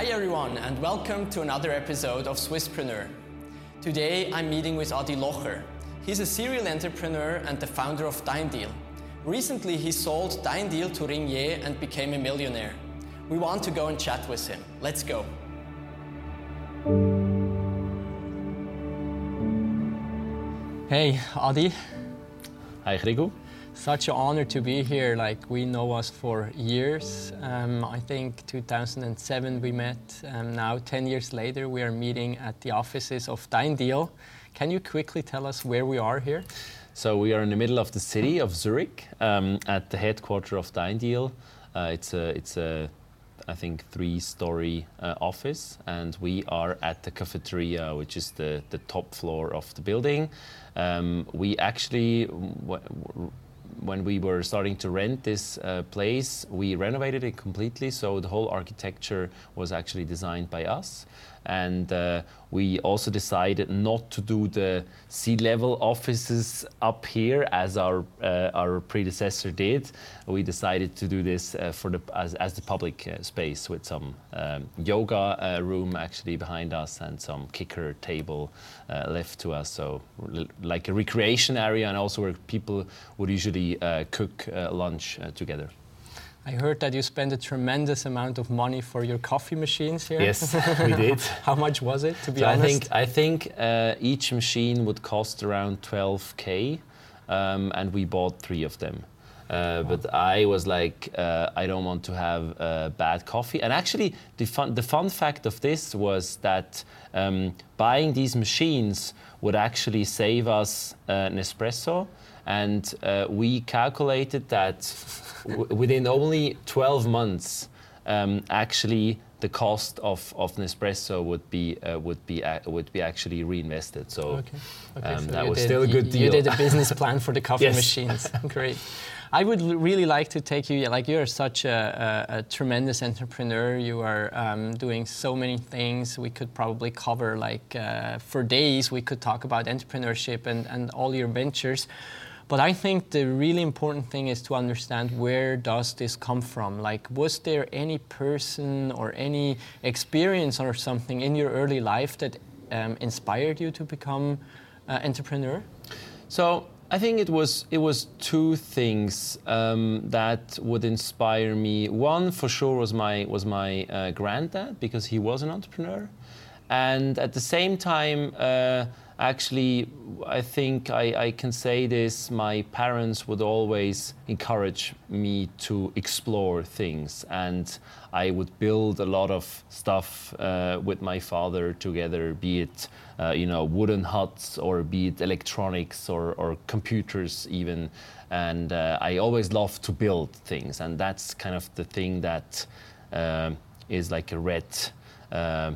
Hi everyone and welcome to another episode of Swisspreneur. Today I'm meeting with Adi Locher. He's a serial entrepreneur and the founder of DeinDeal. Recently he sold DeinDeal to Ringier and became a millionaire. We want to go and chat with him. Let's go. Hey Adi, Hi, Gregor. Such an honor to be here. Like we know us for years. Um, I think 2007 we met. Um, now 10 years later we are meeting at the offices of DeinDeal. Can you quickly tell us where we are here? So we are in the middle of the city of Zurich, um, at the headquarters of DeinDeal. Uh, it's a, it's a, I think, three-story uh, office, and we are at the cafeteria, which is the, the top floor of the building. Um, we actually, when we were starting to rent this uh, place, we renovated it completely. So the whole architecture was actually designed by us. And uh, we also decided not to do the C-level offices up here as our uh, our predecessor did. We decided to do this uh, for the as, as the public uh, space with some um, yoga uh, room actually behind us and some kicker table uh, left to us. So like a recreation area and also where people would usually cook lunch together. I heard that you spend a tremendous amount of money for your coffee machines here. Yes, we did. How much was it, to be So I honest? think I think uh, each machine would cost around 12k, um, and we bought three of them. Uh, but I was like, uh, I don't want to have uh, bad coffee. And actually, the fun, the fun fact of this was that um, buying these machines would actually save us uh, Nespresso. And uh, we calculated that w- within only 12 months, um, actually the cost of, of Nespresso would be uh, would be a- would be actually reinvested. So Okay. Okay, um, so that was did- still a good deal. You did a business plan for the coffee Yes. machines. Great. I would really like to take you. Like you're such a, a, a tremendous entrepreneur. You are um, doing so many things. We could probably cover like uh, for days. We could talk about entrepreneurship and, and all your ventures. But I think the really important thing is to understand where does this come from? Like, was there any person or any experience or something in your early life that um, inspired you to become an entrepreneur? So I think it was it was two things um, that would inspire me. One for sure was my was my uh, granddad because he was an entrepreneur, and at the same time, uh, actually, I think I, I can say this. My parents would always encourage me to explore things, and I would build a lot of stuff uh, with my father together, be it uh, you know wooden huts or be it electronics or, or computers even. And uh, I always love to build things, and that's kind of the thing that um is like a red uh,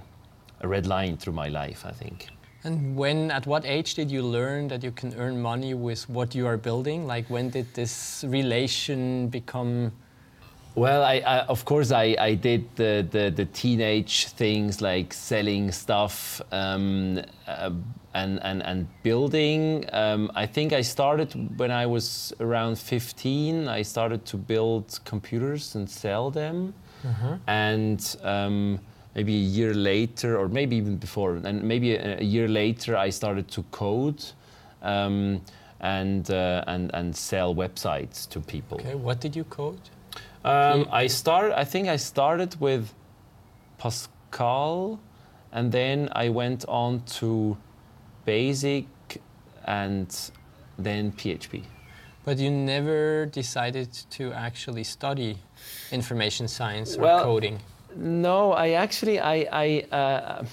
a red line through my life, I think. And when, at what age did you learn that you can earn money with what you are building? Like, when did this relation become? Well, I, I of course I, I did the, the, the teenage things like selling stuff um, uh, and, and and building. Um, I think I started when I was around 15. I started to build computers and sell them, and um, maybe a year later, or maybe even before, and maybe a, a year later, I started to code. Um, and, uh, and and sell websites to people. Okay, what did you code? Um, I started. I think I started with Pascal, and then I went on to Basic, and then PHP. But you never decided to actually study information science or Well, coding. No, I actually I I uh,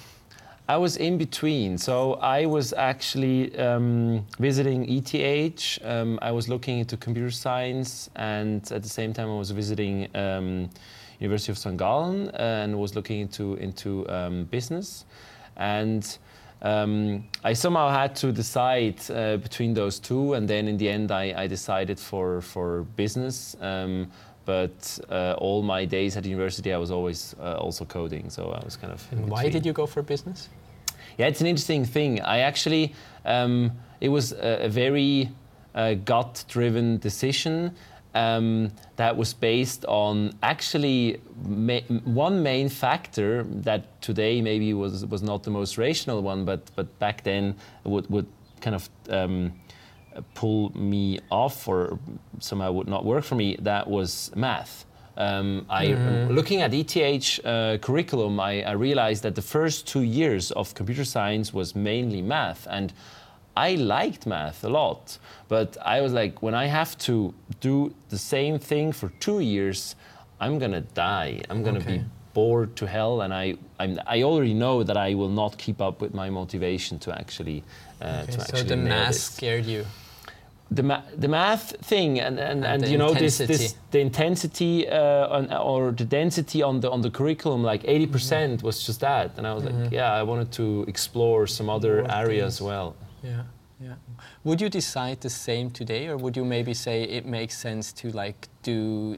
I was in between. So I was actually um, visiting ETH. Um, I was looking into computer science, and at the same time I was visiting um, University of St. Gallen and was looking into into um, business, and. Um, I somehow had to decide uh, between those two, and then in the end, I, I decided for for business. But uh, all my days at university, I was always uh, also coding, so I was kind of. why did you go for business? Yeah, it's an interesting thing. I actually, um, it was a, a very uh, gut-driven decision, um, that was based on actually ma- one main factor that today maybe was was not the most rational one, but but back then would would kind of um, pull me off or somehow would not work for me. That was math. Um, I, Mm-hmm. looking at ETH uh, curriculum, I, I realized that the first two years of computer science was mainly math, and I liked math a lot. But I was like, when I have to do the same thing for two years, I'm gonna die. I'm gonna Okay. be bored to hell, and I I'm, I already know that I will not keep up with my motivation to actually uh, Okay, to so actually the math scared you. The, ma- the math thing and, and, And and the you know this, this intensity. the intensity uh, on, or the density on the on the curriculum like 80% Mm-hmm. was just that and I was like yeah I wanted to explore some other More things. as well Yeah, yeah. Would you decide the same today, or would you maybe say it makes sense to like do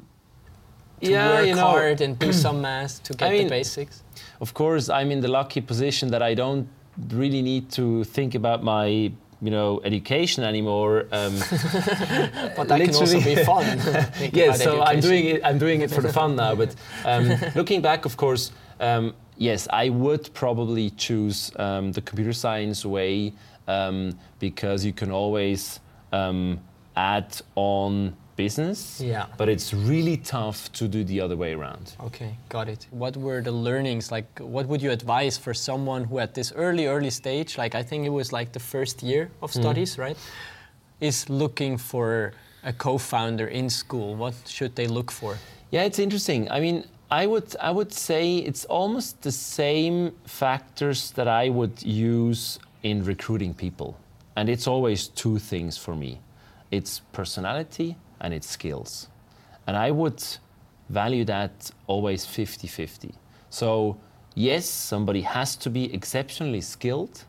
to Yeah, work you know- hard and do some math to get mean- the basics? of course I'm in the lucky position that I don't really need to think about my you know education anymore um, But that can also be fun. About so I'm doing it. I'm doing it for the fun now. But um, looking back, of course, um, yes, I would probably choose um, the computer science way um, because you can always um, add on business. Yeah. But it's really tough to do the other way around. Okay, got it. What were the learnings? Like, what would you advise for someone who, at this early, early stage, like I think it was like the first year of Mm-hmm. studies, right, is looking for a co-founder in school? What should they look for? Yeah, it's interesting. I mean, I would I would say it's almost the same factors that I would use in recruiting people. And it's always two things for me. It's personality and it's skills. And I would value that always 50-50. So, yes, somebody has to be exceptionally skilled,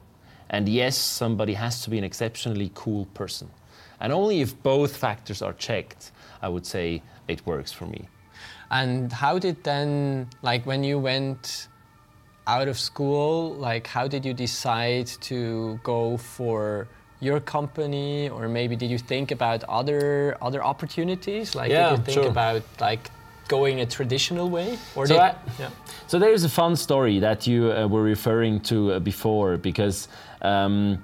and yes, somebody has to be an exceptionally cool person. And only if both factors are checked, I would say it works for me. And how did then, like, when you went out of school, like, how did you decide to go for your company, or maybe did you think about other other opportunities? Like, Yeah, did you think sure. about like going a traditional way, or So did, I- yeah. So there is a fun story that you uh, were referring to uh, before because. Um,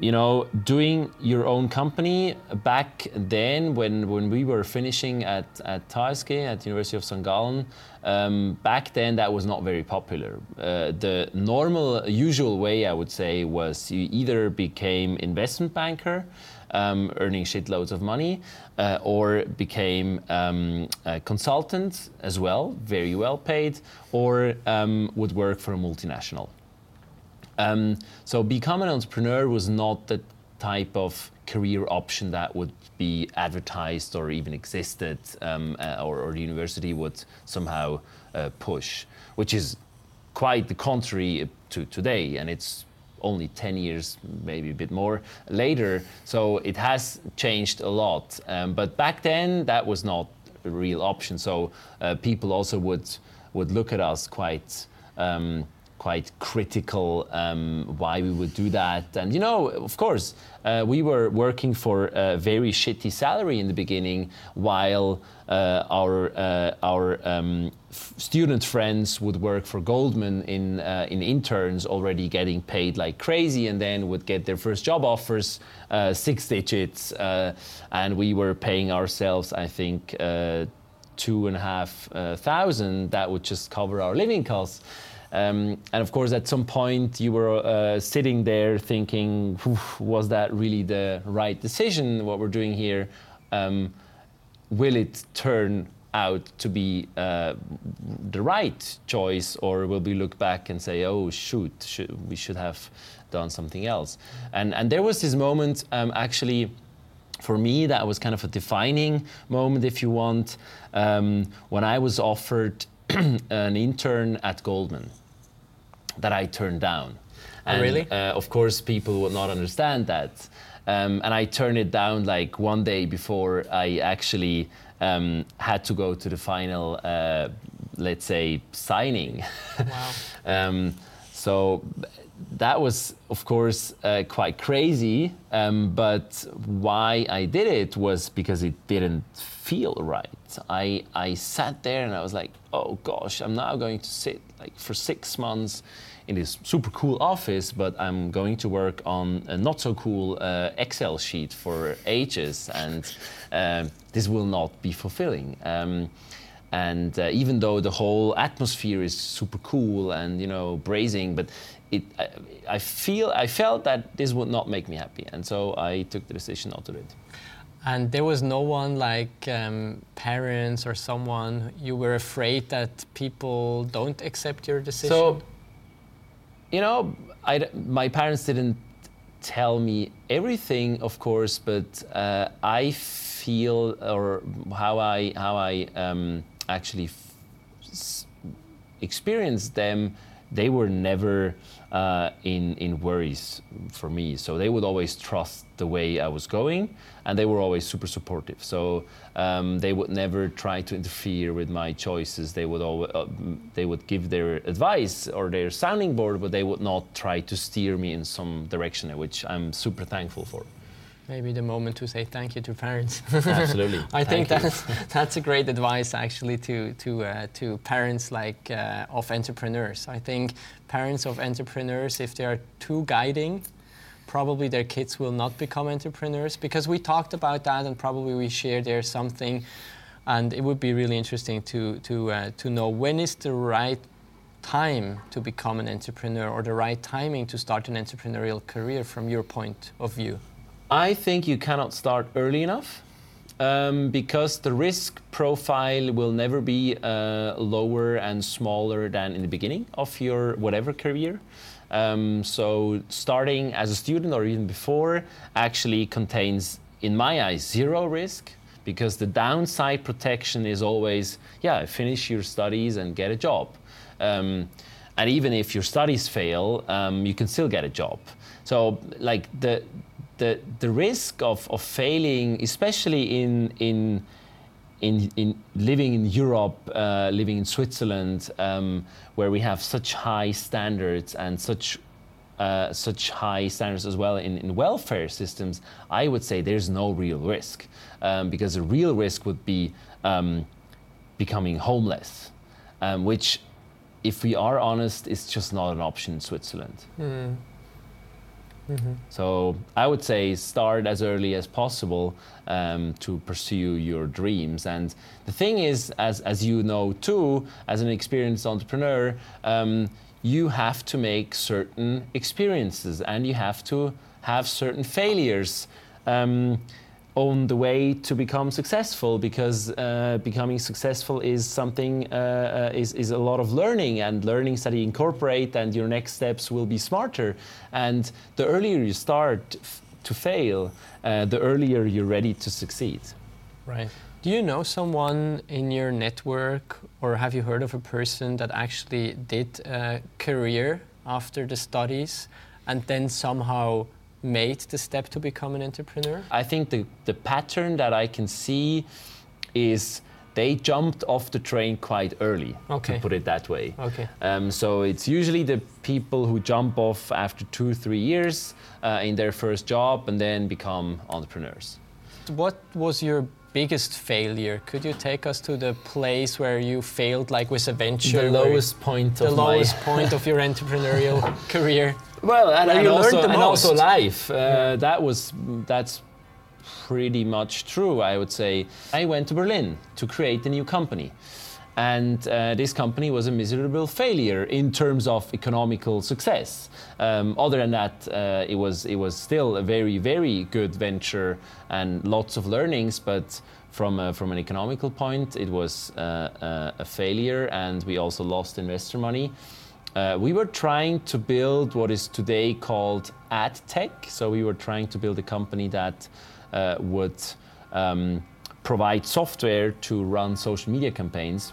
you know, doing your own company back then, when, when we were finishing at at HSG at University of St. Gallen, um, back then that was not very popular. Uh, the normal, usual way I would say was you either became investment banker, um, earning shitloads of money, uh, or became um, a consultant as well, very well paid, or um, would work for a multinational. Um, so become an entrepreneur was not the type of career option that would be advertised or even existed, um, uh, or, or the university would somehow uh, push, which is quite the contrary to today, and it's only 10 years, maybe a bit more later. So it has changed a lot. Um, but back then, that was not a real option. So uh, people also would would look at us quite. Um, quite critical um, why we would do that. And you know, of course, uh, we were working for a very shitty salary in the beginning, while uh, our uh, our um, f- student friends would work for Goldman in uh, in interns, already getting paid like crazy, and then would get their first job offers, uh, six digits, uh, and we were paying ourselves, I think. Two and a half thousand that would just cover our living costs um, and of course, at some point, you were uh, sitting there thinking, was that really the right decision, what we're doing here? Um, will it turn out to be uh, the right choice, or will we look back and say, oh, shoot, we should have done something else? And, and there was this moment, um, actually, for me, that was kind of a defining moment, if you want, um, when I was offered an intern at Goldman that I turned down. Oh, really? Uh, of course, people would not understand that. Um, and I turned it down like one day before I actually um, had to go to the final, uh, let's say, signing. Wow. Um, so that was, of course, uh, quite crazy. Um, but why I did it was because it didn't feel right. I, I sat there and I was like, oh gosh, I'm now going to sit like for six months in this super cool office, but I'm going to work on a not so cool uh, Excel sheet for ages, and um, this will not be fulfilling. Um, and uh, even though the whole atmosphere is super cool and you know bracing, but it, I, I, feel I felt that this would not make me happy, and so I took the decision not to do it. And there was no one like um, parents or someone you were afraid that people don't accept your decision. So, you know, I, my parents didn't tell me everything, of course, but uh, I feel or how I how I um, actually experienced them, they were never uh, in in worries for me. So they would always trust the way I was going, and they were always super supportive. So um, they would never try to interfere with my choices. They would always, uh, they would give their advice or their sounding board, but they would not try to steer me in some direction, which I'm super thankful for maybe the moment to say thank you to parents. Absolutely. I think that's that's a great advice actually to to uh, to parents like uh, of entrepreneurs. I think parents of entrepreneurs, if they are too guiding, probably their kids will not become entrepreneurs because we talked about that and probably we share there something, and it would be really interesting to to uh, to know when is the right time to become an entrepreneur or the right timing to start an entrepreneurial career from your point of view. I think you cannot start early enough um, because the risk profile will never be uh, lower and smaller than in the beginning of your whatever career. Um, so starting as a student or even before actually contains, in my eyes, zero risk because the downside protection is always, yeah, finish your studies and get a job. Um, and even if your studies fail, um, you can still get a job. So like the the, the risk of, of failing, especially in, in, in, in living in Europe, uh, living in Switzerland, um, where we have such high standards and such uh, such high standards as well in, in, welfare systems, I would say there's no real risk um, because the real risk would be um, becoming homeless, um, which, if we are honest, is just not an option in Switzerland. Mm. Mm-hmm. So I would say start as early as possible um, to pursue your dreams. And the thing is, as, as you know too, as an experienced entrepreneur, um, you have to make certain experiences and you have to have certain failures. Um, on the way to become successful because uh, becoming successful is something uh, uh, is, is a lot of learning and learnings that you incorporate and your next steps will be smarter. And the earlier you start to fail uh, the earlier you're ready to succeed. Right. Do you know someone in your network or have you heard of a person that actually did a career after the studies and then somehow made the step to become an entrepreneur? I think the, the pattern that I can see is they jumped off the train quite early, okay. to put it that way. Okay. Um, so it's usually the people who jump off after two, three years uh, in their first job and then become entrepreneurs. What was your biggest failure? Could you take us to the place where you failed, like with a venture? The lowest point the of lowest point of your entrepreneurial career. Well, and, and, also, and also, life. Uh, yeah. That was that's pretty much true. I would say. I went to Berlin to create a new company. And uh, this company was a miserable failure in terms of economical success. Um, other than that, uh, it was it was still a very very good venture and lots of learnings. But from a, from an economical point, it was uh, uh a failure, and we also lost investor money. Uh, we were trying to build what is today called ad tech. So we were trying to build a company that uh, would um, provide software to run social media campaigns.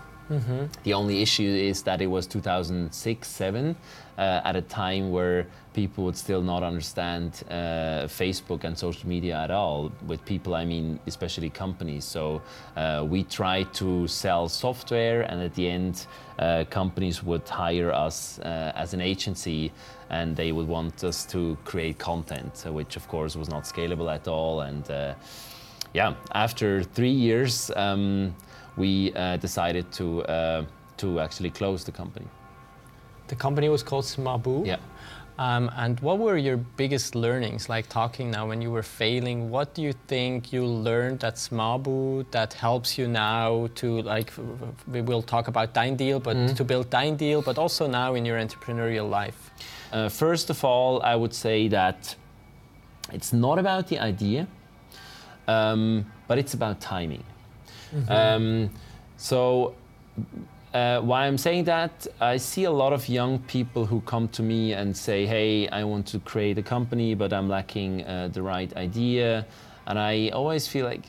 The only issue is that it was 2006, seven, uh, at a time where people would still not understand uh, Facebook and social media at all. With people, I mean especially companies. So uh, we tried to sell software, and at the end, uh, companies would hire us uh, as an agency, and they would want us to create content, which of course was not scalable at all. And uh, yeah, after three years, um, we decided to to actually close the company. The company was called Smaabu. Yeah. Um, and what were your biggest learnings, like talking now when you were failing? What do you think you learned at Smaabu that helps you now to, like, we will talk about DeinDeal, but to build DeinDeal, but also now in your entrepreneurial life? Uh, first of all, I would say that it's not about the idea, um, but it's about timing. Um, so, uh, why I'm saying that, I see a lot of young people who come to me and say, "Hey, I want to create a company, but I'm lacking uh, the right idea," and I always feel like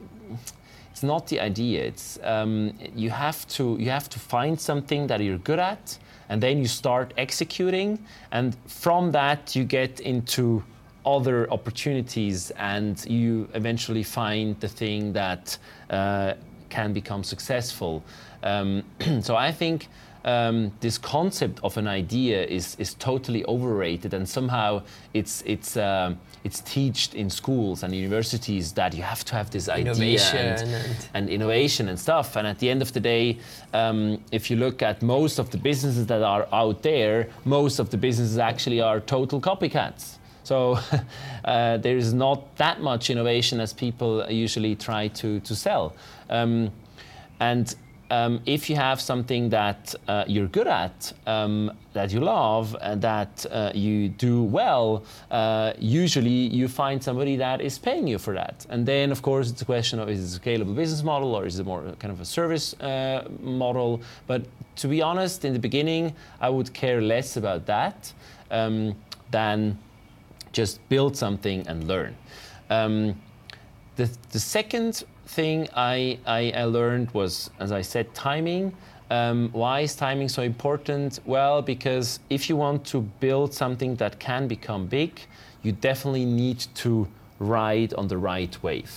it's not the idea. It's um, you have to you have to find something that you're good at, and then you start executing, and from that you get into other opportunities, and you eventually find the thing that uh, can become successful. Um, so I think. Um, this concept of an idea is, is totally overrated, and somehow it's it's um, it's taught in schools and universities that you have to have this idea Innovation and, and- and innovation and stuff. And at the end of the day, um, if you look at most of the businesses that are out there, most of the businesses actually are total copycats. So uh, there is not that much innovation as people usually try to, to sell. Um, and um, if you have something that uh, you're good at, um, that you love, and that uh, you do well, uh, usually you find somebody that is paying you for that. And then, of course, it's a question of is it a scalable business model or is it more kind of a service uh, model? But to be honest, in the beginning, I would care less about that um, than just build something and learn. Um, the, the second thing I, I, I learned was, as I said, timing. Um, why is timing so important? Well, because if you want to build something that can become big, you definitely need to ride on the right wave.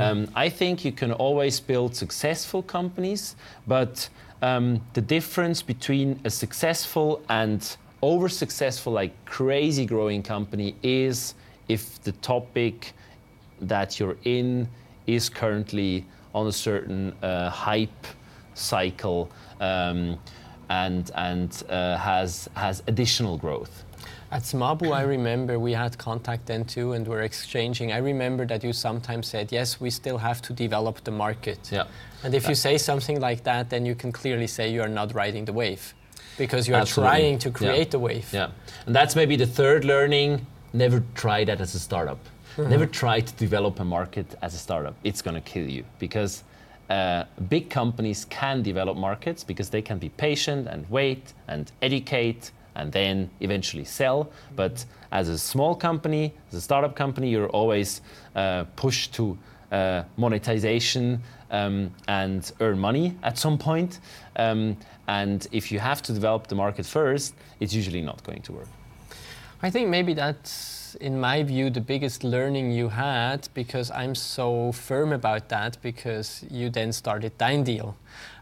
Um, I think you can always build successful companies, but um, the difference between a successful and over successful, like crazy growing company is if the topic that you're in is currently on a certain uh, hype cycle um, and, and uh, has, has additional growth. At Smabu, I remember we had contact then too, and we're exchanging. I remember that you sometimes said, "Yes, we still have to develop the market." Yeah. And if you say something like that, then you can clearly say you are not riding the wave, because you are Absolutely. trying to Yeah. create the wave. Yeah, and that's maybe the third learning. Never try that as a startup. Never try to develop a market as a startup. It's going to kill you because uh, big companies can develop markets because they can be patient and wait and educate and then eventually sell. But as a small company, as a startup company, you're always uh, pushed to uh, monetization um, and earn money at some point. Um, and if you have to develop the market first, it's usually not going to work. I think maybe that's, in my view, the biggest learning you had because I'm so firm about that because you then started DeinDeal.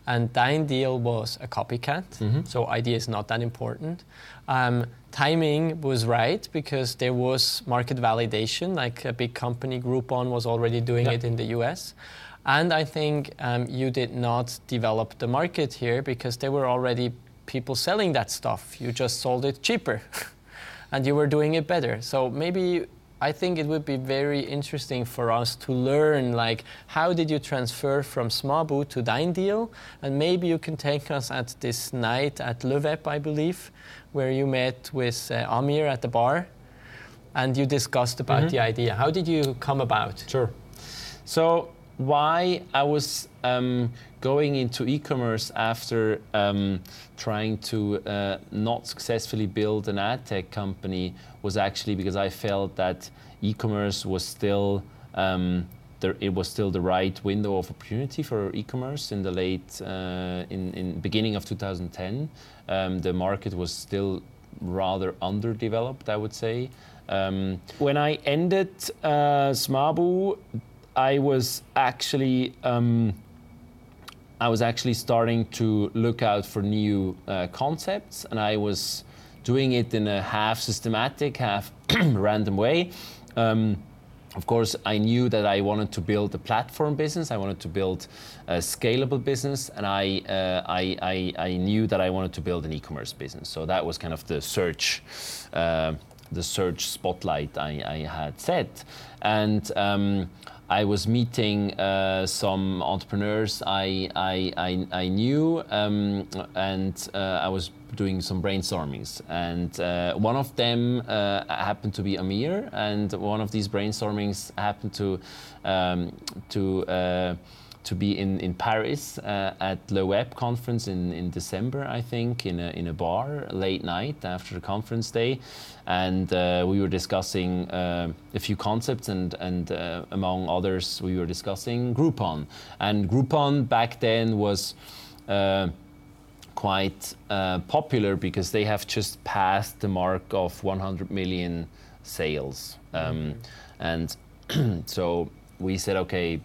And DeinDeal was a copycat, so idea is not that important. Um, timing was right because there was market validation, like a big company, Groupon, was already doing Yeah. it in the US. And I think um, you did not develop the market here because there were already people selling that stuff. You just sold it cheaper. and you were doing it better. So maybe I think it would be very interesting for us to learn like how did you transfer from Smabu to DeinDeal, and maybe you can take us at this night at LeWeb, I believe, where you met with uh, Amir at the bar, and you discussed about the idea. How did you come about? Sure. So why I was um, going into e-commerce after um, trying to uh, not successfully build an ad tech company was actually because I felt that e-commerce was still um, it was still the right window of opportunity for e-commerce in the late uh, in in beginning of 2010. Um, the market was still rather underdeveloped, I would say. Um, when I ended uh, Smaabu, I was actually um, I was actually starting to look out for new uh, concepts, and I was doing it in a half systematic, half random way. Um, of course, I knew that I wanted to build a platform business. I wanted to build a scalable business, and I, uh, I, I, I, knew that I wanted to build an e-commerce business. So that was kind of the search, uh, the search spotlight I, I had set, and. Um, I was meeting uh, some entrepreneurs I, I, I, I knew, um, and uh, I was doing some brainstormings. And uh, one of them uh, happened to be Amir, and one of these brainstormings happened to um, to uh, to be in, in Paris uh, at Le Web conference in, in December, I think, in a, in a bar late night after the conference day. And uh, we were discussing uh, a few concepts, and, and uh, among others, we were discussing Groupon. And Groupon back then was uh, quite uh, popular because they have just passed the mark of 100 million sales. Um, mm-hmm. And so we said, okay,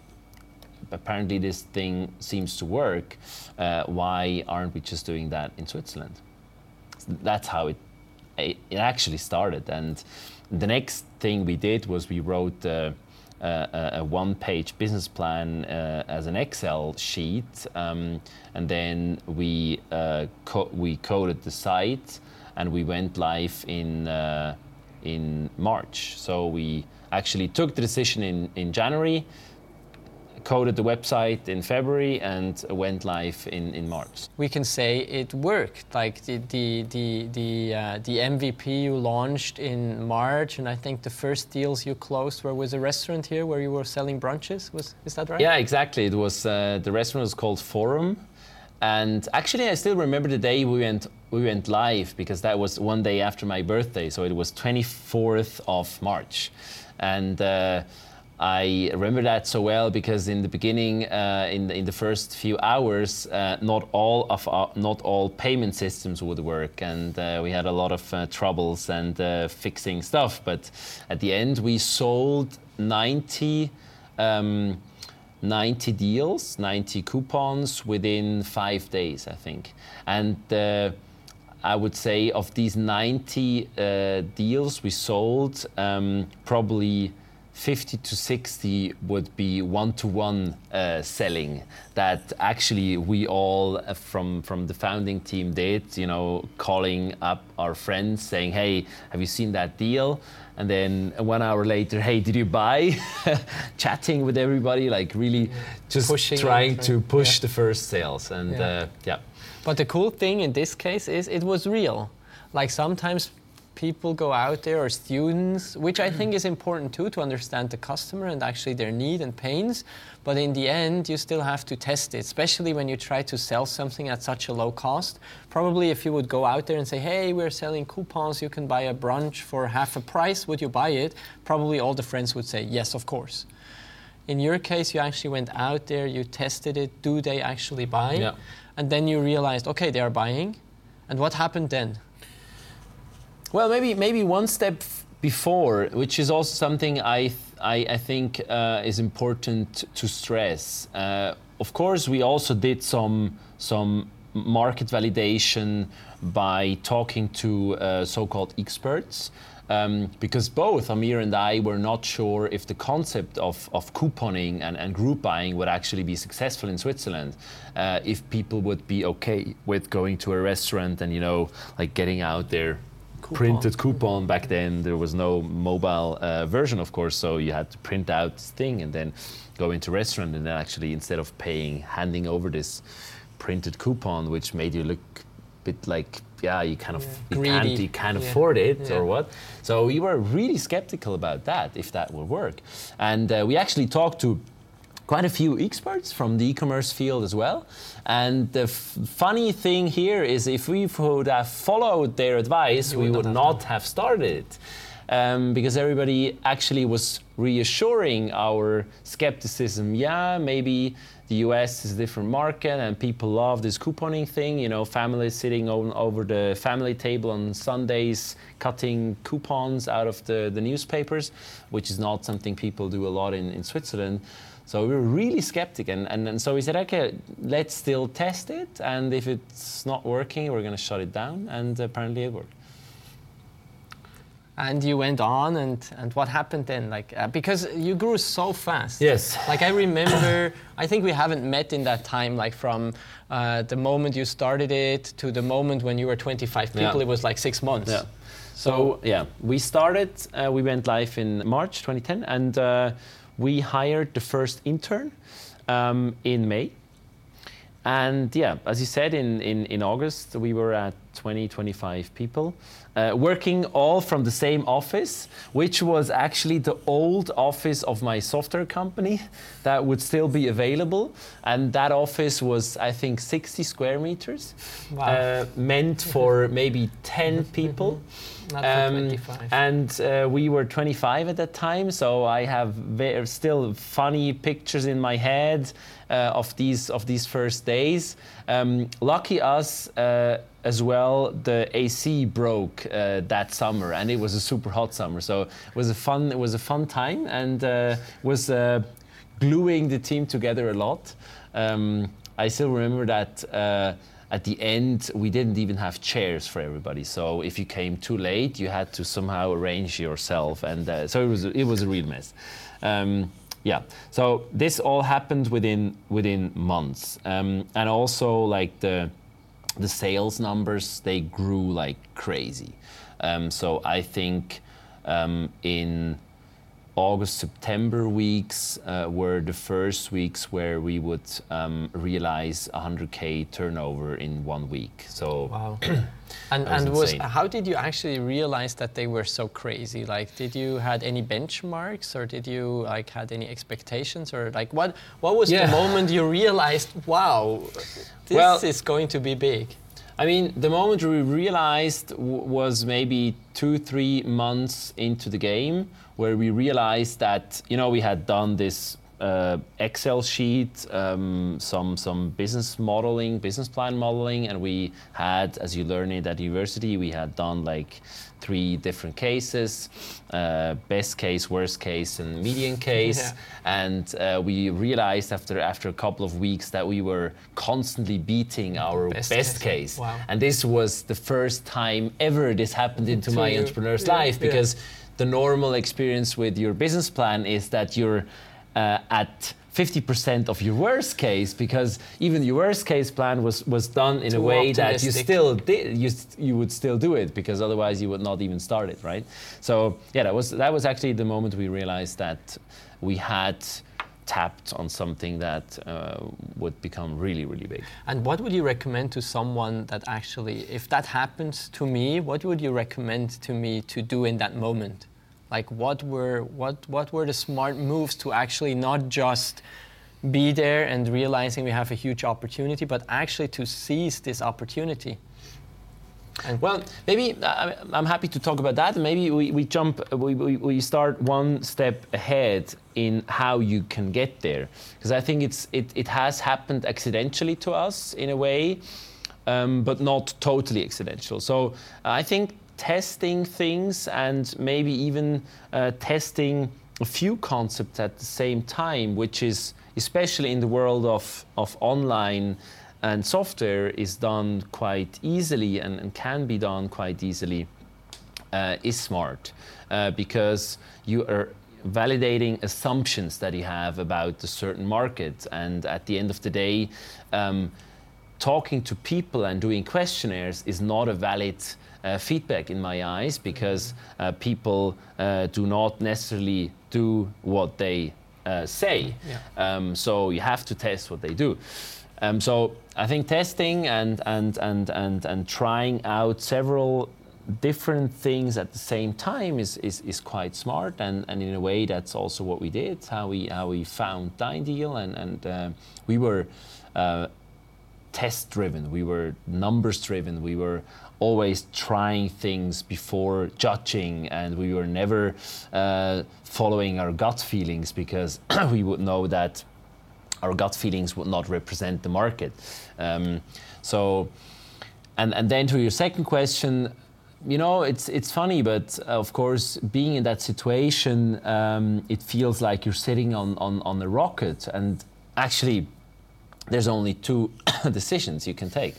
apparently this thing seems to work. Uh, why aren't we just doing that in Switzerland? That's how it it actually started. And the next thing we did was we wrote uh, a, a one-page business plan uh, as an Excel sheet, um, and then we uh, co- we coded the site, and we went live in uh, in March. So we actually took the decision in in January coded the website in February and went live in, in March. We can say it worked. Like the the the the, uh, the MVP you launched in March, and I think the first deals you closed were with a restaurant here where you were selling brunches. Was is that right? Yeah, exactly. It was uh, the restaurant was called Forum. And actually, I still remember the day we went we went live because that was one day after my birthday, so it was 24th of March, and uh, I remember that so well because in the beginning, uh, in, the, in the first few hours, uh, not all of our, not all payment systems would work, and uh, we had a lot of uh, troubles and uh, fixing stuff. But at the end, we sold 90. Um, 90 deals, 90 coupons within five days, I think. And uh, I would say of these 90 deals we sold, um, probably 50 to 60 would be one-to-one uh, selling. That actually we all uh, from from the founding team did you know calling up our friends saying hey have you seen that deal? And then one hour later hey did you buy? Chatting with everybody like really just Pushing trying to push yeah. the first sales and yeah. Uh, yeah. But the cool thing in this case is it was real. Like sometimes people go out there or students, which I think is important too to understand the customer and actually their need and pains. But in the end, you still have to test it, especially when you try to sell something at such a low cost. Probably if you would go out there and say, hey, we're selling coupons, you can buy a brunch for half a price, would you buy it? Probably all the friends would say, yes, of course. In your case, you actually went out there, you tested it, do they actually buy? Yeah. And then you realized, okay, they are buying. And what happened then? Well, maybe maybe one step before, which is also something I I, I think uh, is important to stress. Uh, of course, we also did some some market validation by talking to uh, so-called experts. Um, because both Amir and I were not sure if the concept of, of couponing and, and group buying would actually be successful in Switzerland. Uh, if people would be okay with going to a restaurant and, you know, like getting out there coupon. printed coupon back then. There was no mobile uh, version, of course, so you had to print out this thing and then go into restaurant and then actually instead of paying, handing over this printed coupon, which made you look a bit like yeah, you kind of yeah. you can't, you can't yeah. afford it yeah. or what. So we were really skeptical about that if that would work, and uh, we actually talked to quite a few experts from the e-commerce field as well. And the funny thing here is if we would have followed their advice, you we would not, have, not have, started um, because everybody actually was reassuring our skepticism. Yeah, maybe the US is a different market and people love this couponing thing. You know, families sitting on, over the family table on Sundays cutting coupons out of the, the newspapers, which is not something people do a lot in, in Switzerland. So we were really skeptic, and, and, and so we said, okay, let's still test it, and if it's not working, we're going to shut it down, and apparently it worked. And you went on, and, and what happened then? Like uh, because you grew so fast. Yes. Like I remember, I think we haven't met in that time. Like from uh, the moment you started it to the moment when you were 25 people, Yeah. it was like six months. Yeah. So yeah, we started. Uh, we went live in March 2010, and uh, we hired the first intern um, in May. And yeah, as you said, in, in, in August, we were at 20, 25 people, uh, working all from the same office, which was actually the old office of my software company that would still be available. And that office was, I think, 60 square meters, Wow. uh, meant for maybe 10 people. Um, 25. and uh, we were 25 at that time, so I have ve- still funny pictures in my head uh, of these of these first days. Um, lucky us uh, as well. The AC broke uh, that summer, and it was a super hot summer. So it was a fun it was a fun time, and uh, was uh, gluing the team together a lot. Um, I still remember that. At the end, we didn't even have chairs for everybody. So if you came too late, you had to somehow arrange yourself, and uh, so it was it was a real mess. Um, yeah. So this all happened within within months, um, and also like the the sales numbers they grew like crazy. Um, so I think um, in August, September weeks uh, were the first weeks where we would um, realize 100k turnover in one week. So Wow. and was and was how did you actually realize that they were so crazy? Like, did you had any benchmarks, or did you like had any expectations, or like what what was Yeah. the moment you realized, wow, this Well- is going to be big? I mean, the moment we realized w- was maybe two, three months into the game, where we realized that you know we had done this uh, Excel sheet, um, some some business modeling, business plan modeling, and we had, as you learn it at university, we had done like three different cases, uh, best case, worst case, and median case. Yeah. And uh, we realized after after a couple of weeks that we were constantly beating our Best best, case. case. Wow. And this was the first time ever this happened into To my you. entrepreneur's Yeah, life yeah. The normal experience with your business plan is that you're uh, at 50% of your worst case because even your worst case plan was, was done in a Too way that you still did you, you would still do it because otherwise you would not even start it right? So yeah that was that was actually the moment we realized that we had tapped on something that uh, would become really really big And what would you recommend to someone that actually, if that happens to me, what would you recommend to me to do in that moment? Like, what were what what were the smart moves to actually not just be there and realizing we have a huge opportunity, but actually to seize this opportunity? Well, maybe uh, I'm happy to talk about that. Maybe we, we jump, we, we, start one step ahead in how you can get there. Because I think it's, it, it has happened accidentally to us in a way, um, but not totally accidental. So I think testing things and maybe even uh, testing a few concepts at the same time, which is especially in the world of, of online and software is done quite easily and, and can be done quite easily uh, is smart uh, because you are validating assumptions that you have about a certain market and at the end of the day um, talking to people and doing questionnaires is not a valid uh, feedback in my eyes because uh, people uh, do not necessarily do what they uh, say. Yeah. Um, so you have to test what they do. Um, so I think testing and, and, and, and, and trying out several different things at the same time is, is, is quite smart and, and in a way that's also what we did how we how we found DeinDeal and, and uh, we were uh, test driven, we were numbers driven, we were always trying things before judging, and we were never uh, following our gut feelings because we would know that our gut feelings would not represent the market. Um, so, and, and then to your second question, you know, it's it's funny, but of course, being in that situation, um, it feels like you're sitting on, on, on a rocket, and actually, there's only two decisions you can take.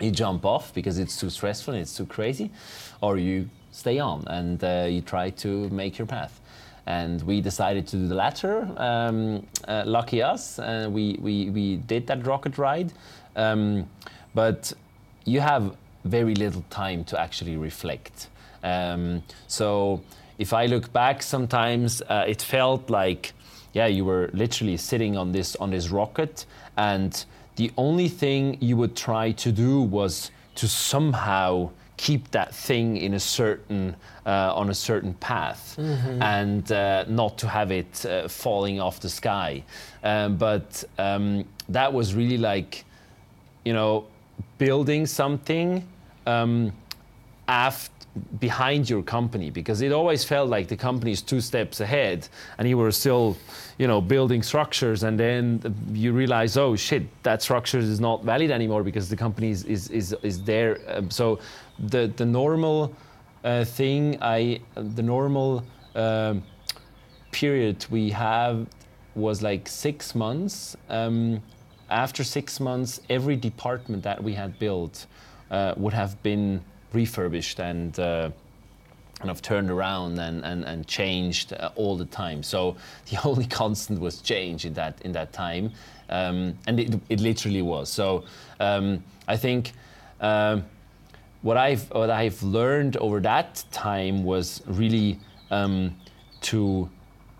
You jump off because it's too stressful and it's too crazy, or you stay on and uh, you try to make your path. And we decided to do the latter. Um, uh, lucky us, uh, we, we, we did that rocket ride. Um, but you have very little time to actually reflect. Um, so if I look back, sometimes uh, it felt like, yeah, you were literally sitting on this on this rocket, and the only thing you would try to do was to somehow keep that thing in a certain uh, on a certain path mm-hmm. and uh, not to have it uh, falling off the sky um, but um, that was really like you know building something um, aft behind your company because it always felt like the company is two steps ahead and you were still you know building structures and then you realize oh shit that structure is not valid anymore because the company is is is, is there um, so the the normal uh, thing i the normal um, period we have was like six months um, after six months every department that we had built uh, would have been refurbished and uh, kind of turned around and, and, and changed uh, all the time. So the only constant was change in that in that time, um, and it, it literally was. So um, I think. Um, what I've what I've learned over that time was really um, to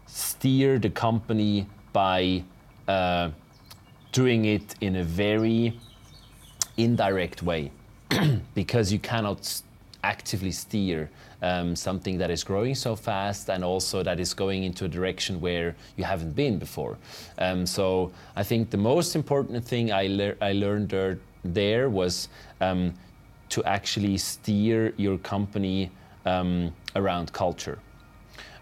steer the company by uh, doing it in a very indirect way. because you cannot actively steer um, something that is growing so fast and also that is going into a direction where you haven't been before. Um, so I think the most important thing I, le- I learned there, there was um, to actually steer your company um, around culture.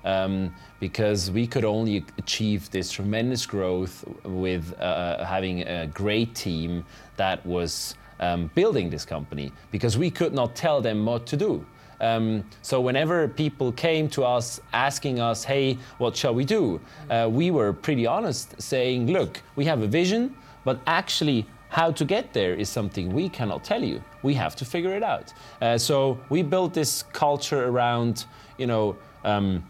Um, because we could only achieve this tremendous growth with uh, having a great team that was um, building this company because we could not tell them what to do. Um, so whenever people came to us asking us, "Hey, what shall we do?" Uh, we were pretty honest, saying, "Look, we have a vision, but actually." How to get there is something we cannot tell you. We have to figure it out. Uh, so we built this culture around, you know, um,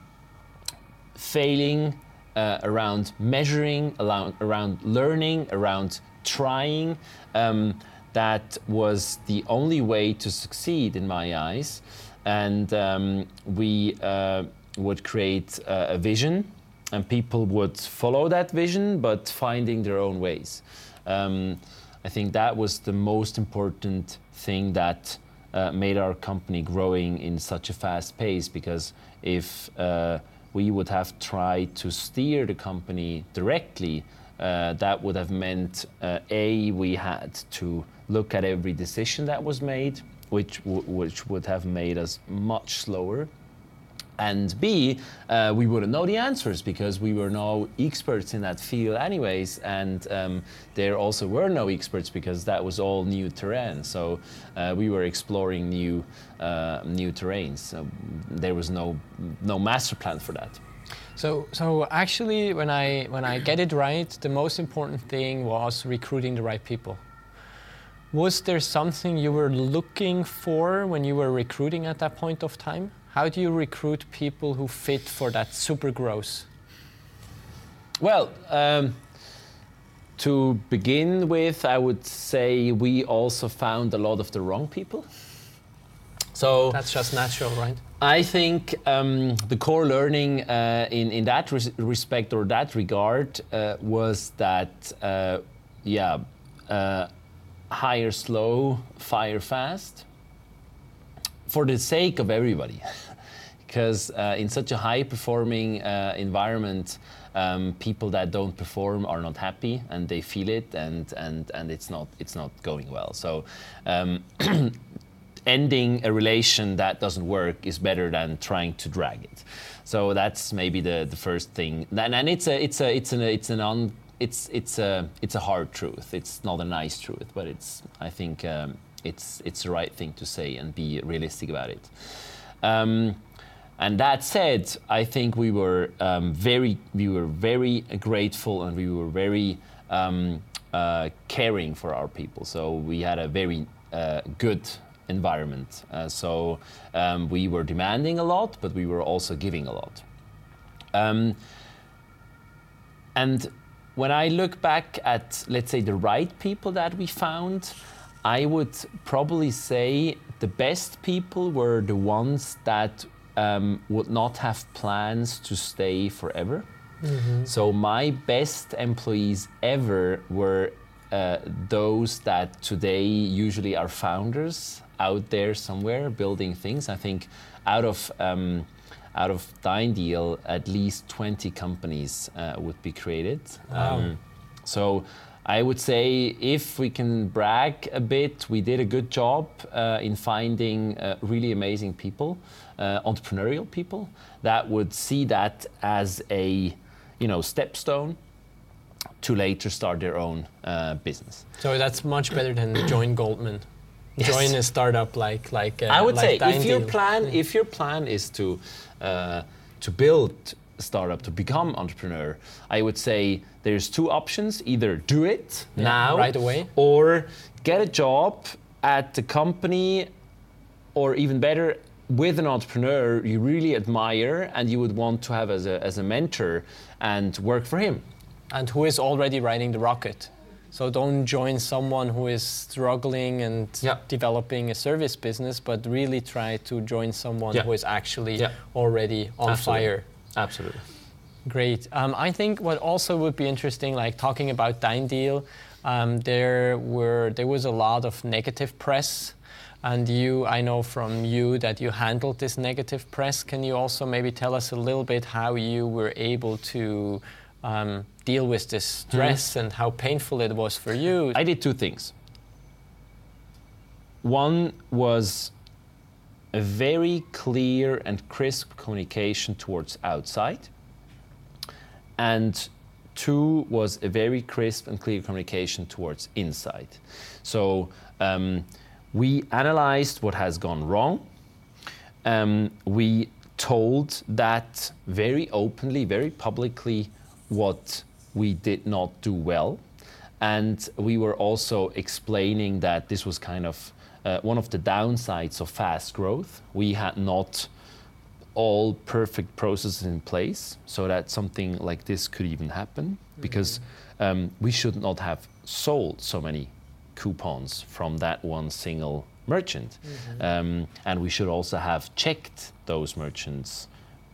failing, uh, around measuring, around, learning, around trying. Um, that was the only way to succeed in my eyes. And um, we uh, would create a vision, and people would follow that vision, but finding their own ways. Um, I think that was the most important thing that uh, made our company growing in such a fast pace because if uh, we would have tried to steer the company directly, uh, that would have meant uh, A, we had to look at every decision that was made, which, which would have made us much slower. And B, uh, we wouldn't know the answers because we were no experts in that field, anyways. And um, there also were no experts because that was all new terrain. So uh, we were exploring new, uh, new terrains. So there was no, no master plan for that. So, so actually, when I when I get it right, the most important thing was recruiting the right people. Was there something you were looking for when you were recruiting at that point of time? How do you recruit people who fit for that super growth? Well, um, to begin with, I would say we also found a lot of the wrong people. So that's just natural, right? I think um, the core learning uh, in in that res- respect or that regard uh, was that, uh, yeah uh, hire slow, fire fast, for the sake of everybody. because uh, in such a high performing uh, environment, um, people that don't perform are not happy and they feel it and, and, and it's, not, it's not going well. So um, ending a relation that doesn't work is better than trying to drag it. So that's maybe the, the first thing. And, and it's a it's a it's it's an it's it's a it's a hard truth. It's not a nice truth, but it's I think um, it's it's the right thing to say and be realistic about it. Um, and that said, I think we were um, very we were very grateful and we were very um, uh, caring for our people. So we had a very uh, good environment. Uh, so um, we were demanding a lot, but we were also giving a lot. Um, and when I look back at, let's say, the right people that we found, I would probably say the best people were the ones that um, would not have plans to stay forever. Mm-hmm. So my best employees ever were uh, those that today usually are founders out there somewhere building things. I think out of um, out of DeinDeal, at least 20 companies uh, would be created. Wow. Um, so I would say if we can brag a bit, we did a good job uh, in finding uh, really amazing people, uh, entrepreneurial people that would see that as a you know stepstone to later start their own uh, business. So that's much better than join Goldman yes. join a startup like like. Uh, I would like say if your plan if your plan is to uh, to build startup to become entrepreneur, I would say there's two options: either do it yeah, now right away, or get a job at the company, or even better. With an entrepreneur you really admire and you would want to have as a, as a mentor and work for him. And who is already riding the rocket? So don't join someone who is struggling and yeah. developing a service business, but really try to join someone yeah. who is actually yeah. already on Absolutely. fire. Absolutely. Great. Um, I think what also would be interesting, like talking about DeinDeal, um, there were there was a lot of negative press, and you, I know from you that you handled this negative press. Can you also maybe tell us a little bit how you were able to um, deal with this stress mm. and how painful it was for you? I did two things. One was a very clear and crisp communication towards outside. And two was a very crisp and clear communication towards inside. So um, we analyzed what has gone wrong. Um, we told that very openly, very publicly, what we did not do well. And we were also explaining that this was kind of one of the downsides of fast growth. We had not all perfect processes in place so that something like this could even happen mm-hmm. because um, we should not have sold so many coupons from that one single merchant. Mm-hmm. Um, and we should also have checked those merchants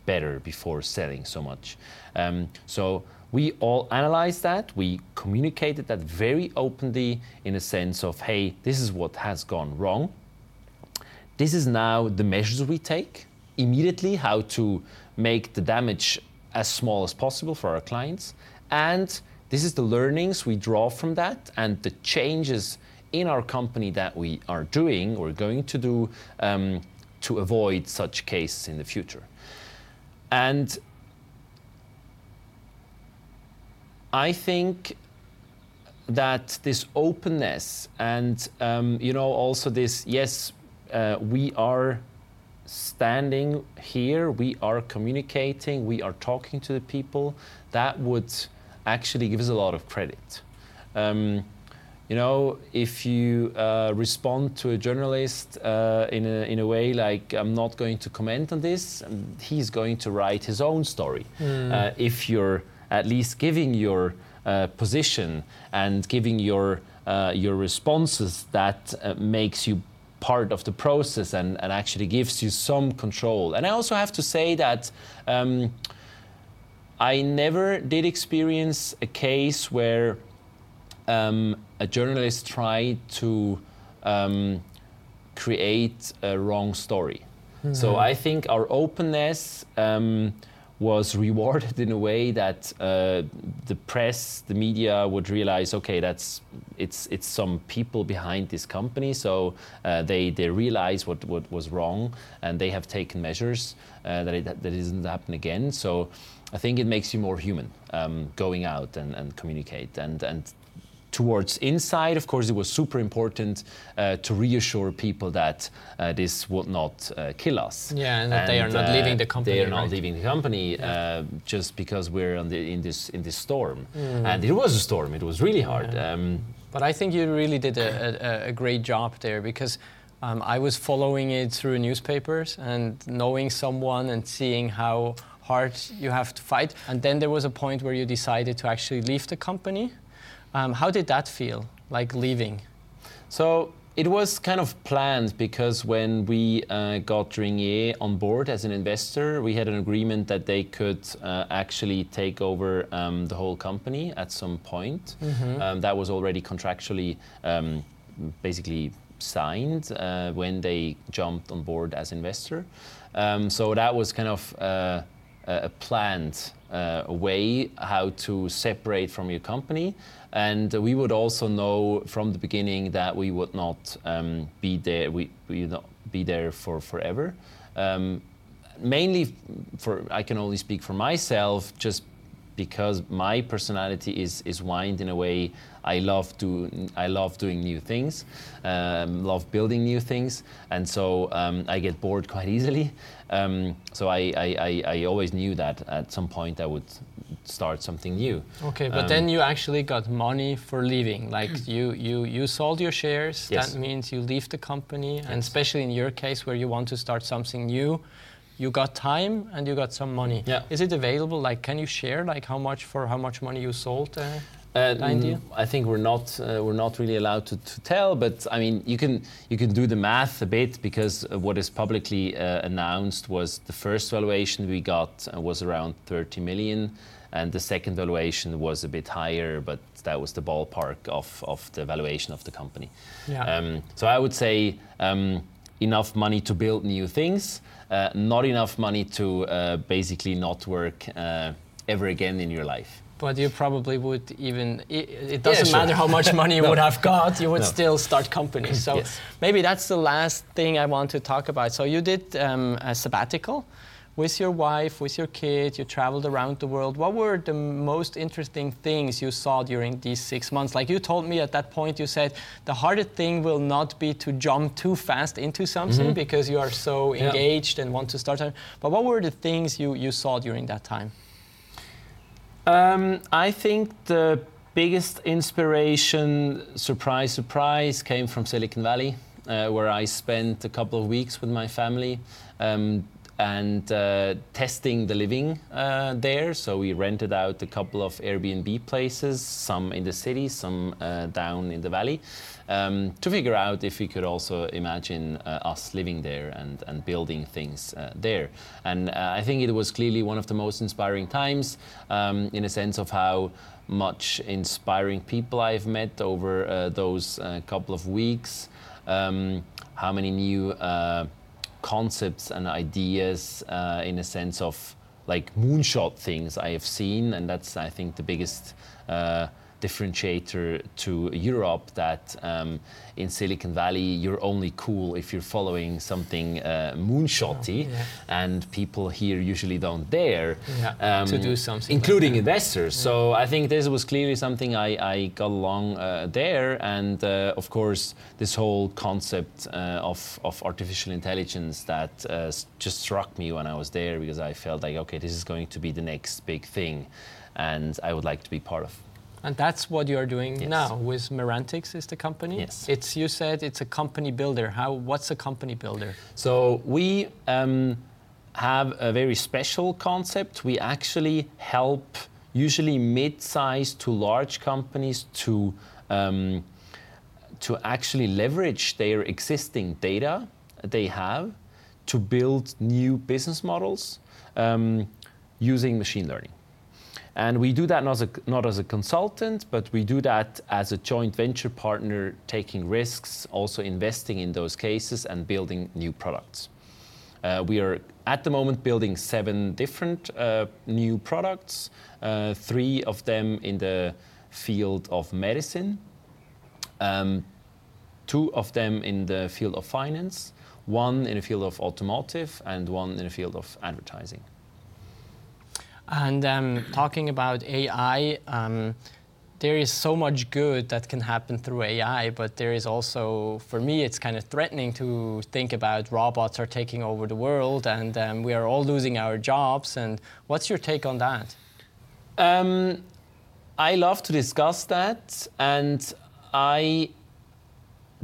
better before selling so much. Um, so we all analyzed that. We communicated that very openly in a sense of, hey, this is what has gone wrong. This is now the measures we take immediately, how to make the damage as small as possible for our clients. And this is the learnings we draw from that and the changes in our company that we are doing or going to do um, to avoid such cases in the future. And I think that this openness and um, you know also this yes uh, we are standing here we are communicating we are talking to the people that would actually give us a lot of credit um, you know, if you uh, respond to a journalist uh, in, a, in a way like, I'm not going to comment on this, um, he's going to write his own story. Mm. Uh, if you're at least giving your uh, position and giving your, uh, your responses that uh, makes you part of the process and, and actually gives you some control. And I also have to say that um, I never did experience a case where um, a journalist tried to um, create a wrong story. So I think our openness um, was rewarded in a way that uh, the press, the media would realize, okay, that's it's it's some people behind this company, so uh, they they realize what, what was wrong and they have taken measures uh, that it that it doesn't happen again. So I think it makes you more human um, going out and, and communicate and and towards inside, of course, it was super important uh, to reassure people that uh, this would not uh, kill us. Yeah, and that they are not uh, leaving the company, They are not right? leaving the company uh, just because we're on the, in this in this storm. And it was a storm. It was really hard. Um, But I think you really did a, a, a great job there because um, I was following it through newspapers and knowing someone and seeing how hard you have to fight. And then there was a point where you decided to actually leave the company. Um, how did that feel, like leaving? So it was kind of planned because when we uh, got Ringier on board as an investor, we had an agreement that they could uh, actually take over um, the whole company at some point. Um, that was already contractually um, basically signed uh, when they jumped on board as investor. Um, so that was kind of uh, a planned uh, way how to separate from your company. And we would also know from the beginning that we would not um, be there. We, would not be there for forever. Um, mainly, for I can only speak for myself, just because my personality is is wind in a way. I love do I love doing new things, um, love building new things, and so um, I get bored quite easily. Um, so I, I, I, I always knew that at some point I would start something new. Okay, but Um, then you actually got money for leaving. Like you, you, you sold your shares. Yes. That means you leave the company, and especially in your case where you want to start something new, you got time and you got some money. Yeah. Is it available? Like, can you share like how much for how much money you sold? Uh, Uh, mm, I think we're not uh, we're not really allowed to, to tell, but I mean you can you can do the math a bit because uh, what is publicly uh, announced was the first valuation we got uh, was around 30 million, and the second valuation was a bit higher, but that was the ballpark of, of the valuation of the company. Yeah. Um, so I would say um, enough money to build new things, uh, not enough money to uh, basically not work uh, ever again in your life. But you probably would even, it, it doesn't sure. matter how much money you would have got, you would No. still start companies. So Yes. maybe that's the last thing I want to talk about. So you did um, a sabbatical with your wife, with your kids, you traveled around the world. What were the most interesting things you saw during these six months? Like you told me at that point, you said the hardest thing will not be to jump too fast into something because you are so Mm-hmm. Yeah. engaged and want to start. But what were the things you, you saw during that time? Um, I think the biggest inspiration, surprise, surprise, came from Silicon Valley, uh, where I spent a couple of weeks with my family um, and uh, testing the living uh, there. So we rented out a couple of Airbnb places, some in the city, some uh, down in the valley, um, to figure out if we could also imagine uh, us living there and, and building things uh, there. And uh, I think it was clearly one of the most inspiring times um, in a sense of how much inspiring people I've met over those couple of weeks, um, how many new concepts and ideas uh, in a sense of like moonshot things I have seen, and that's I think the biggest uh, differentiator to Europe. That um, in Silicon Valley you're only cool if you're following something uh, moonshotty, yeah. and people here usually don't dare Yeah, to do something including that. investors. So I think this was clearly something I, I got along uh, there, and uh, of course this whole concept uh, of of artificial intelligence that uh, just struck me when I was there because I felt like okay, this is going to be the next big thing, and I would like to be part of. And that's what you are doing Yes. now with Merantix is the company. Yes. It's you said it's a company builder. How what's a company builder? So we um, have a very special concept. We actually help usually mid-sized to large companies to um, to actually leverage their existing data they have to build new business models um, using machine learning. And we do that not as, a, not as a consultant, but we do that as a joint venture partner, taking risks, also investing in those cases and building new products. Uh, we are at the moment building seven different uh, new products, uh, three of them in the field of medicine, um, two of them in the field of finance, one in the field of automotive, and one in the field of advertising. And um, talking about AI, um, there is so much good that can happen through AI, but there is also, for me, it's kind of threatening to think about robots are taking over the world and um, we are all losing our jobs. And what's your take on that? Um, I love to discuss that, and I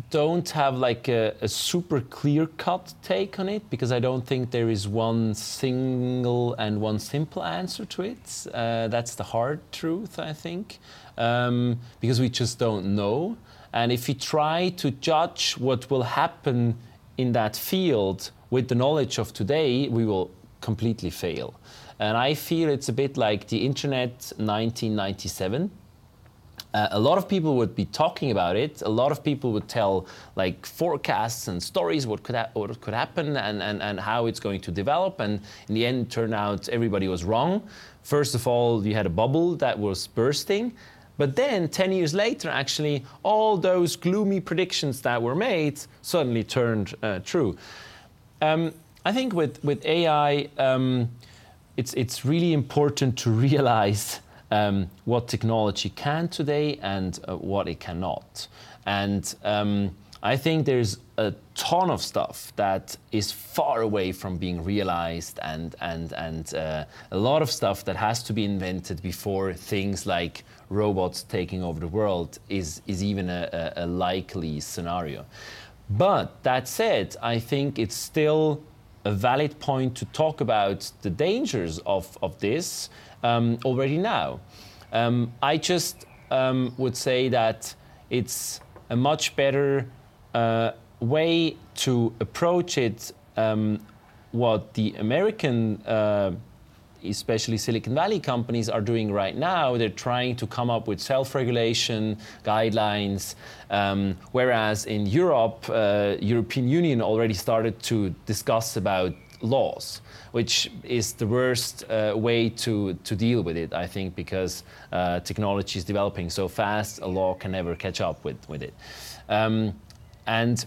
don't have like a, a, super clear cut take on it because I don't think there is one single and one simple answer to it. Uh, that's the hard truth, I think, um, because we just don't know. And if we try to judge what will happen in that field with the knowledge of today, we will completely fail. And I feel it's a bit like the internet 1997 uh, a lot of people would be talking about it. A lot of people would tell like forecasts and stories what could ha- what could happen and, and, and how it's going to develop. And in the end, turned out everybody was wrong. First of all, you had a bubble that was bursting. But then, 10 years later, actually, all those gloomy predictions that were made suddenly turned uh, true. Um, I think with, with AI, um, it's, it's really important to realize um, what technology can today and uh, what it cannot. And um, I think there's a ton of stuff that is far away from being realized, and and and uh, a lot of stuff that has to be invented before things like robots taking over the world is is even a, a likely scenario. But that said, I think it's still a valid point to talk about the dangers of, of this um, already now. Um, I just um, would say that it's a much better uh, way to approach it. Um, what the American, uh, especially Silicon Valley companies, are doing right now, they're trying to come up with self regulation guidelines. Um, whereas in Europe, uh, European Union already started to discuss about laws, which is the worst uh, way to, to deal with it, I think, because uh, technology is developing so fast, a law can never catch up with, with it. Um, and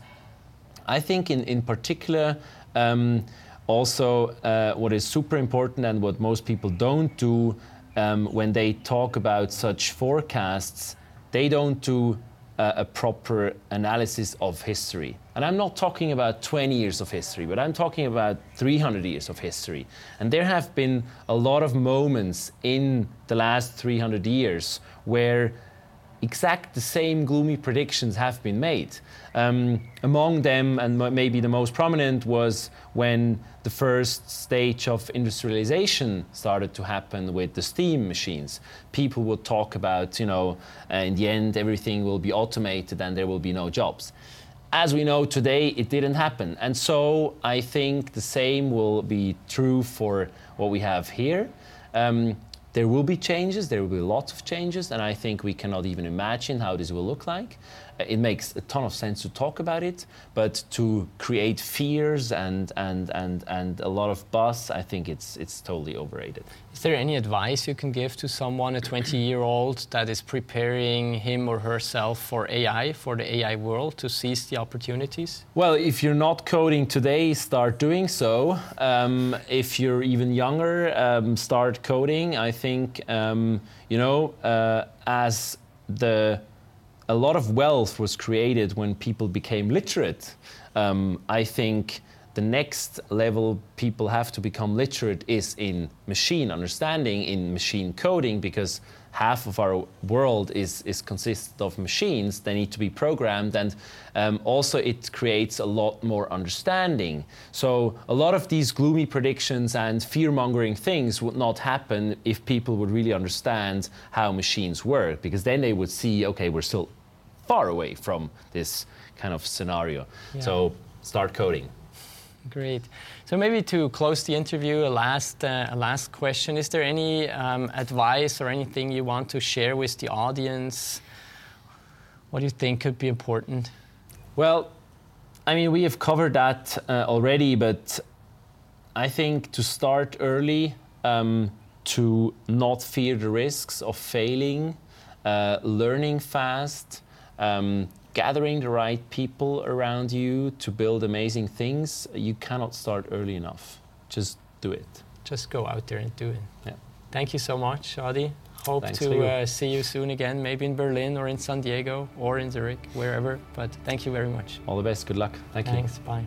I think, in, in particular, um, also uh, what is super important and what most people don't do um, when they talk about such forecasts, they don't do uh, a proper analysis of history. And I'm not talking about 20 years of history, but I'm talking about 300 years of history. And there have been a lot of moments in the last 300 years where exact the same gloomy predictions have been made. Um, among them, and maybe the most prominent, was when the first stage of industrialization started to happen with the steam machines. People would talk about, you know, uh, in the end, everything will be automated and there will be no jobs. As we know today, it didn't happen. And so I think the same will be true for what we have here. Um, there will be changes, there will be lots of changes, and I think we cannot even imagine how this will look like. Uh, it makes a ton of sense to talk about it, but to create fears and, and, and, and a lot of buzz, I think it's, it's totally overrated. Is there any advice you can give to someone, a 20 year old, that is preparing him or herself for AI, for the AI world, to seize the opportunities? Well, if you're not coding today, start doing so. Um, if you're even younger, um, start coding. I think, um, you know, uh, as the a lot of wealth was created when people became literate. Um, I think the next level people have to become literate is in machine understanding, in machine coding, because half of our world is, is consists of machines. They need to be programmed, and um, also it creates a lot more understanding. So a lot of these gloomy predictions and fear-mongering things would not happen if people would really understand how machines work, because then they would see, okay, we're still far away from this kind of scenario. Yeah. So start coding. Great. So maybe to close the interview, a last, uh, a last question. Is there any um, advice or anything you want to share with the audience? What do you think could be important? Well, I mean, we have covered that uh, already, but I think to start early, um, to not fear the risks of failing, uh, learning fast, um, gathering the right people around you to build amazing things, you cannot start early enough. Just do it. Just go out there and do it. Yeah. Thank you so much, Adi. Hope Thanks to uh, see you soon again, maybe in Berlin or in San Diego or in Zurich, wherever. But thank you very much. All the best. Good luck. Thank you. Thanks. Bye.